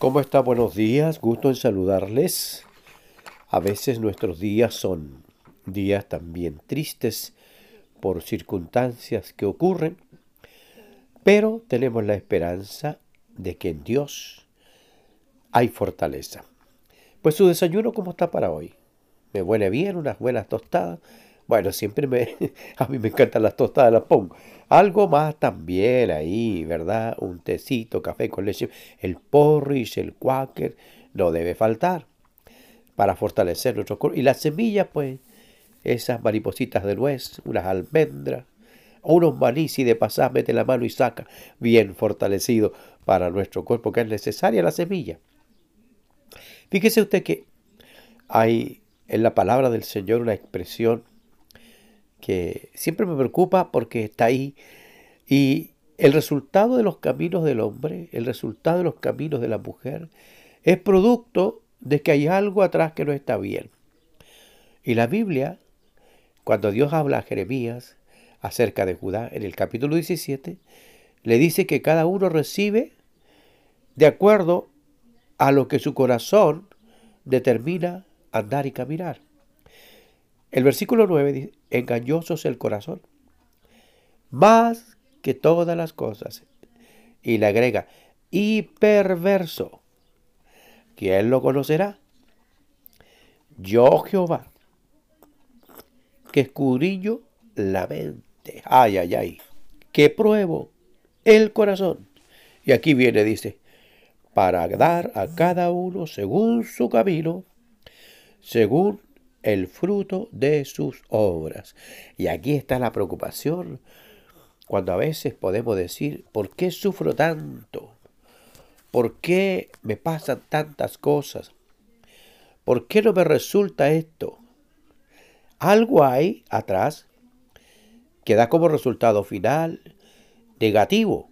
¿Cómo está? Buenos días, gusto en saludarles. A veces nuestros días son días también tristes por circunstancias que ocurren, pero tenemos la esperanza de que en Dios hay fortaleza. Pues su desayuno, ¿cómo está para hoy? ¿Me huele bien? ¿Unas buenas tostadas? Bueno, siempre me, a mí me encantan las tostadas, las pongo. Algo más también ahí, ¿verdad? Un tecito, café con leche. El porridge, el quaker, no debe faltar para fortalecer nuestro cuerpo. Y las semillas, pues, esas maripositas de nuez, unas almendras, o unos maní, si de pasar mete la mano y saca, bien fortalecido para nuestro cuerpo, que es necesaria la semilla. Fíjese usted que hay en la palabra del Señor una expresión que siempre me preocupa porque está ahí. Y el resultado de los caminos del hombre, el resultado de los caminos de la mujer, es producto de que hay algo atrás que no está bien. Y la Biblia, cuando Dios habla a Jeremías acerca de Judá, en el capítulo 17, le dice que cada uno recibe de acuerdo a lo que su corazón determina andar y caminar. El versículo 9 dice, engañoso es el corazón, más que todas las cosas. Y le agrega, y perverso. ¿Quién lo conocerá? Yo Jehová, que escudriño la mente. Ay, ay, ay. Que pruebo el corazón. Y aquí viene, dice, para dar a cada uno según su camino, según el fruto de sus obras. Y aquí está la preocupación, cuando a veces podemos decir, ¿por qué sufro tanto? ¿Por qué me pasan tantas cosas? ¿Por qué no me resulta esto? Algo hay atrás que da como resultado final negativo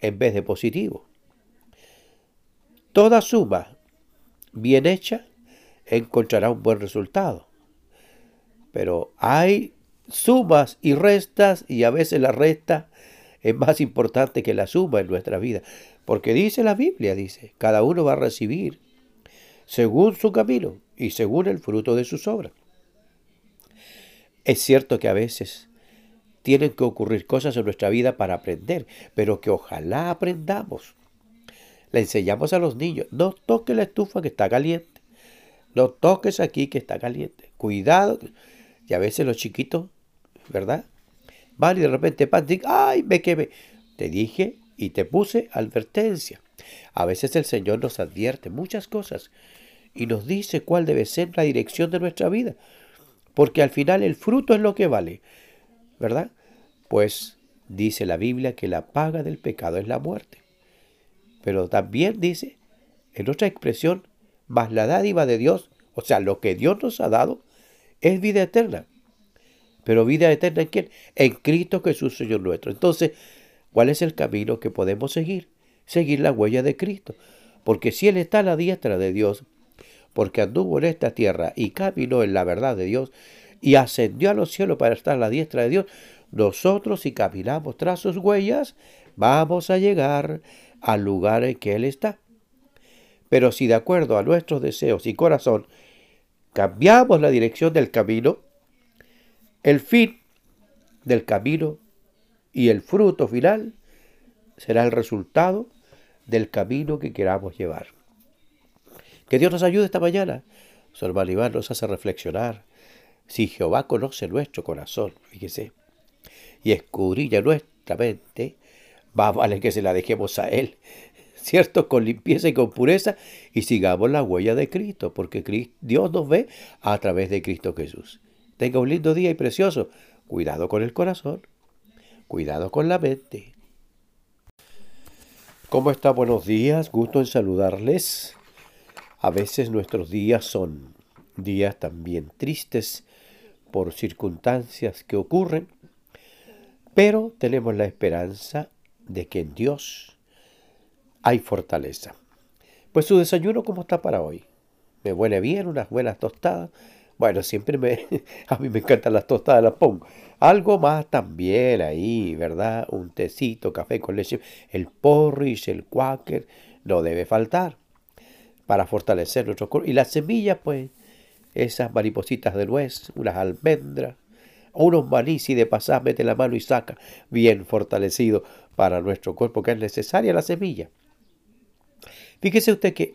en vez de positivo. Toda suma bien hecha encontrará un buen resultado. Pero hay sumas y restas y a veces la resta es más importante que la suma en nuestra vida. Porque dice la Biblia, dice, cada uno va a recibir según su camino y según el fruto de sus obras. Es cierto que a veces tienen que ocurrir cosas en nuestra vida para aprender, pero que ojalá aprendamos. Le enseñamos a los niños, no toque la estufa que está caliente. No toques aquí que está caliente. Cuidado. Y a veces los chiquitos, ¿verdad? Van y de repente pan, ¡ay, me quemé! Te dije y te puse advertencia. A veces el Señor nos advierte muchas cosas y nos dice cuál debe ser la dirección de nuestra vida. Porque al final el fruto es lo que vale, ¿verdad? Pues dice la Biblia que la paga del pecado es la muerte. Pero también dice, en otra expresión, más la dádiva de Dios, o sea, lo que Dios nos ha dado, es vida eterna. Pero vida eterna en quién? En Cristo Jesús, Señor nuestro. Entonces, ¿cuál es el camino que podemos seguir? Seguir la huella de Cristo. Porque si Él está a la diestra de Dios, porque anduvo en esta tierra y caminó en la verdad de Dios, y ascendió a los cielos para estar a la diestra de Dios, nosotros si caminamos tras sus huellas, vamos a llegar al lugar en que Él está. Pero si de acuerdo a nuestros deseos y corazón cambiamos la dirección del camino, el fin del camino y el fruto final será el resultado del camino que queramos llevar. Que Dios nos ayude esta mañana. Su hermano Iván nos hace reflexionar. Si Jehová conoce nuestro corazón, fíjese, y escudrilla nuestra mente, va vale que se la dejemos a Él ¿cierto? Con limpieza y con pureza y sigamos la huella de Cristo, porque Dios nos ve a través de Cristo Jesús. Tenga un lindo día y precioso. Cuidado con el corazón, cuidado con la mente. ¿Cómo está? Buenos días, gusto en saludarles. A veces nuestros días son días también tristes por circunstancias que ocurren, pero tenemos la esperanza de que en Dios hay fortaleza. Pues su desayuno, ¿cómo está para hoy? ¿Me huele bien? ¿Unas buenas tostadas? Bueno, siempre me, a mí me encantan las tostadas, las pongo. Algo más también ahí, ¿verdad? Un tecito, café con leche. El porridge, el quaker, no debe faltar para fortalecer nuestro cuerpo. Y las semillas, pues, esas maripositas de nuez, unas almendras, unos maní, si de pasar mete la mano y saca, bien fortalecido para nuestro cuerpo, que es necesaria la semilla. Fíjese usted que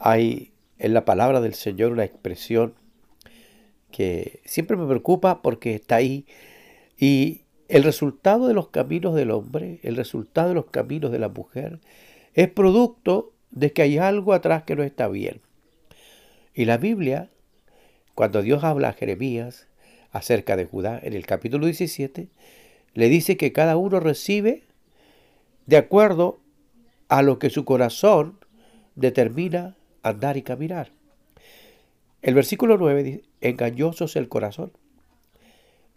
hay en la palabra del Señor una expresión que siempre me preocupa porque está ahí. Y el resultado de los caminos del hombre, el resultado de los caminos de la mujer, es producto de que hay algo atrás que no está bien. Y la Biblia, cuando Dios habla a Jeremías acerca de Judá, en el capítulo 17, le dice que cada uno recibe de acuerdo a lo que su corazón determina andar y caminar. El versículo 9 dice, engañoso es el corazón,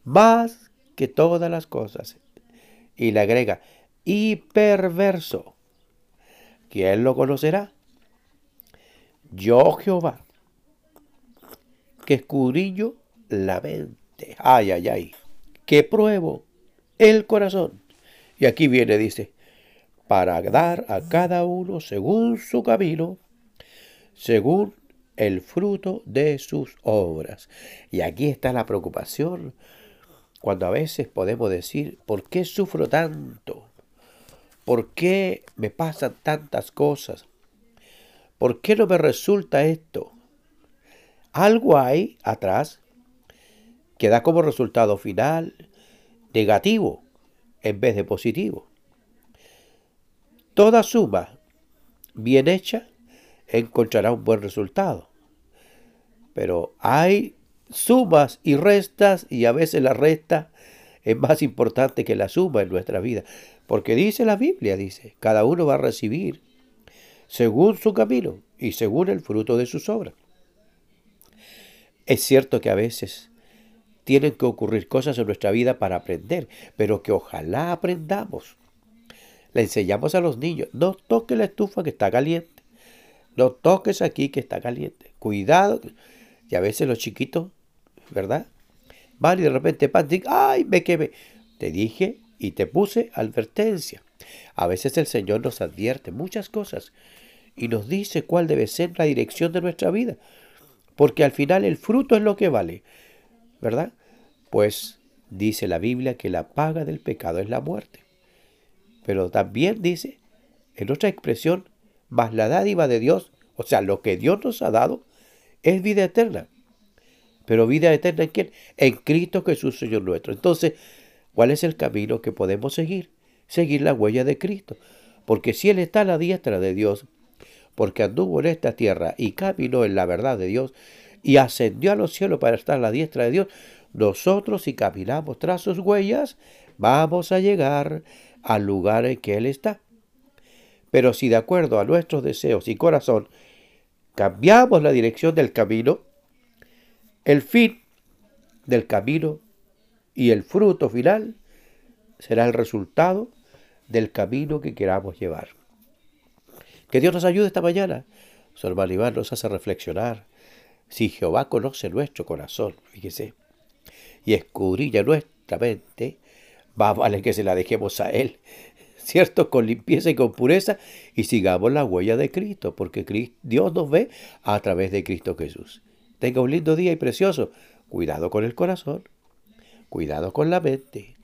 más que todas las cosas. Y le agrega, y perverso. ¿Quién lo conocerá? Yo Jehová, que escudriño la mente. Ay, ay, ay. Que pruebo el corazón. Y aquí viene, dice, para dar a cada uno según su camino, según el fruto de sus obras. Y aquí está la preocupación, cuando a veces podemos decir, ¿por qué sufro tanto? ¿Por qué me pasan tantas cosas? ¿Por qué no me resulta esto? Algo hay atrás que da como resultado final negativo en vez de positivo. Toda suma bien hecha encontrará un buen resultado. Pero hay sumas y restas y a veces la resta es más importante que la suma en nuestra vida. Porque dice la Biblia, dice, cada uno va a recibir según su camino y según el fruto de sus obras. Es cierto que a veces tienen que ocurrir cosas en nuestra vida para aprender, pero que ojalá aprendamos. Le enseñamos a los niños, no toque la estufa que está caliente. No toques aquí que está caliente. Cuidado. Y a veces los chiquitos, ¿verdad? Van y de repente pan, ¡ay, me quemé! Te dije y te puse advertencia. A veces el Señor nos advierte muchas cosas y nos dice cuál debe ser la dirección de nuestra vida. Porque al final el fruto es lo que vale, ¿verdad? Pues dice la Biblia que la paga del pecado es la muerte. Pero también dice, en otra expresión, más la dádiva de Dios, o sea, lo que Dios nos ha dado, es vida eterna. Pero vida eterna en quién? En Cristo Jesús, Señor nuestro. Entonces, ¿cuál es el camino que podemos seguir? Seguir la huella de Cristo. Porque si Él está a la diestra de Dios, porque anduvo en esta tierra y caminó en la verdad de Dios, y ascendió a los cielos para estar a la diestra de Dios, nosotros si caminamos tras sus huellas, vamos a llegar al lugar en que Él está. Pero si de acuerdo a nuestros deseos y corazón cambiamos la dirección del camino, el fin del camino y el fruto final será el resultado del camino que queramos llevar. Que Dios nos ayude esta mañana. Su hermano Iván nos hace reflexionar. Si Jehová conoce nuestro corazón, fíjese, y escudrilla nuestra mente, va a valer que se la dejemos a Él ¿cierto? Con limpieza y con pureza y sigamos la huella de Cristo, porque Dios nos ve a través de Cristo Jesús. Tenga un lindo día y precioso. Cuidado con el corazón, cuidado con la mente.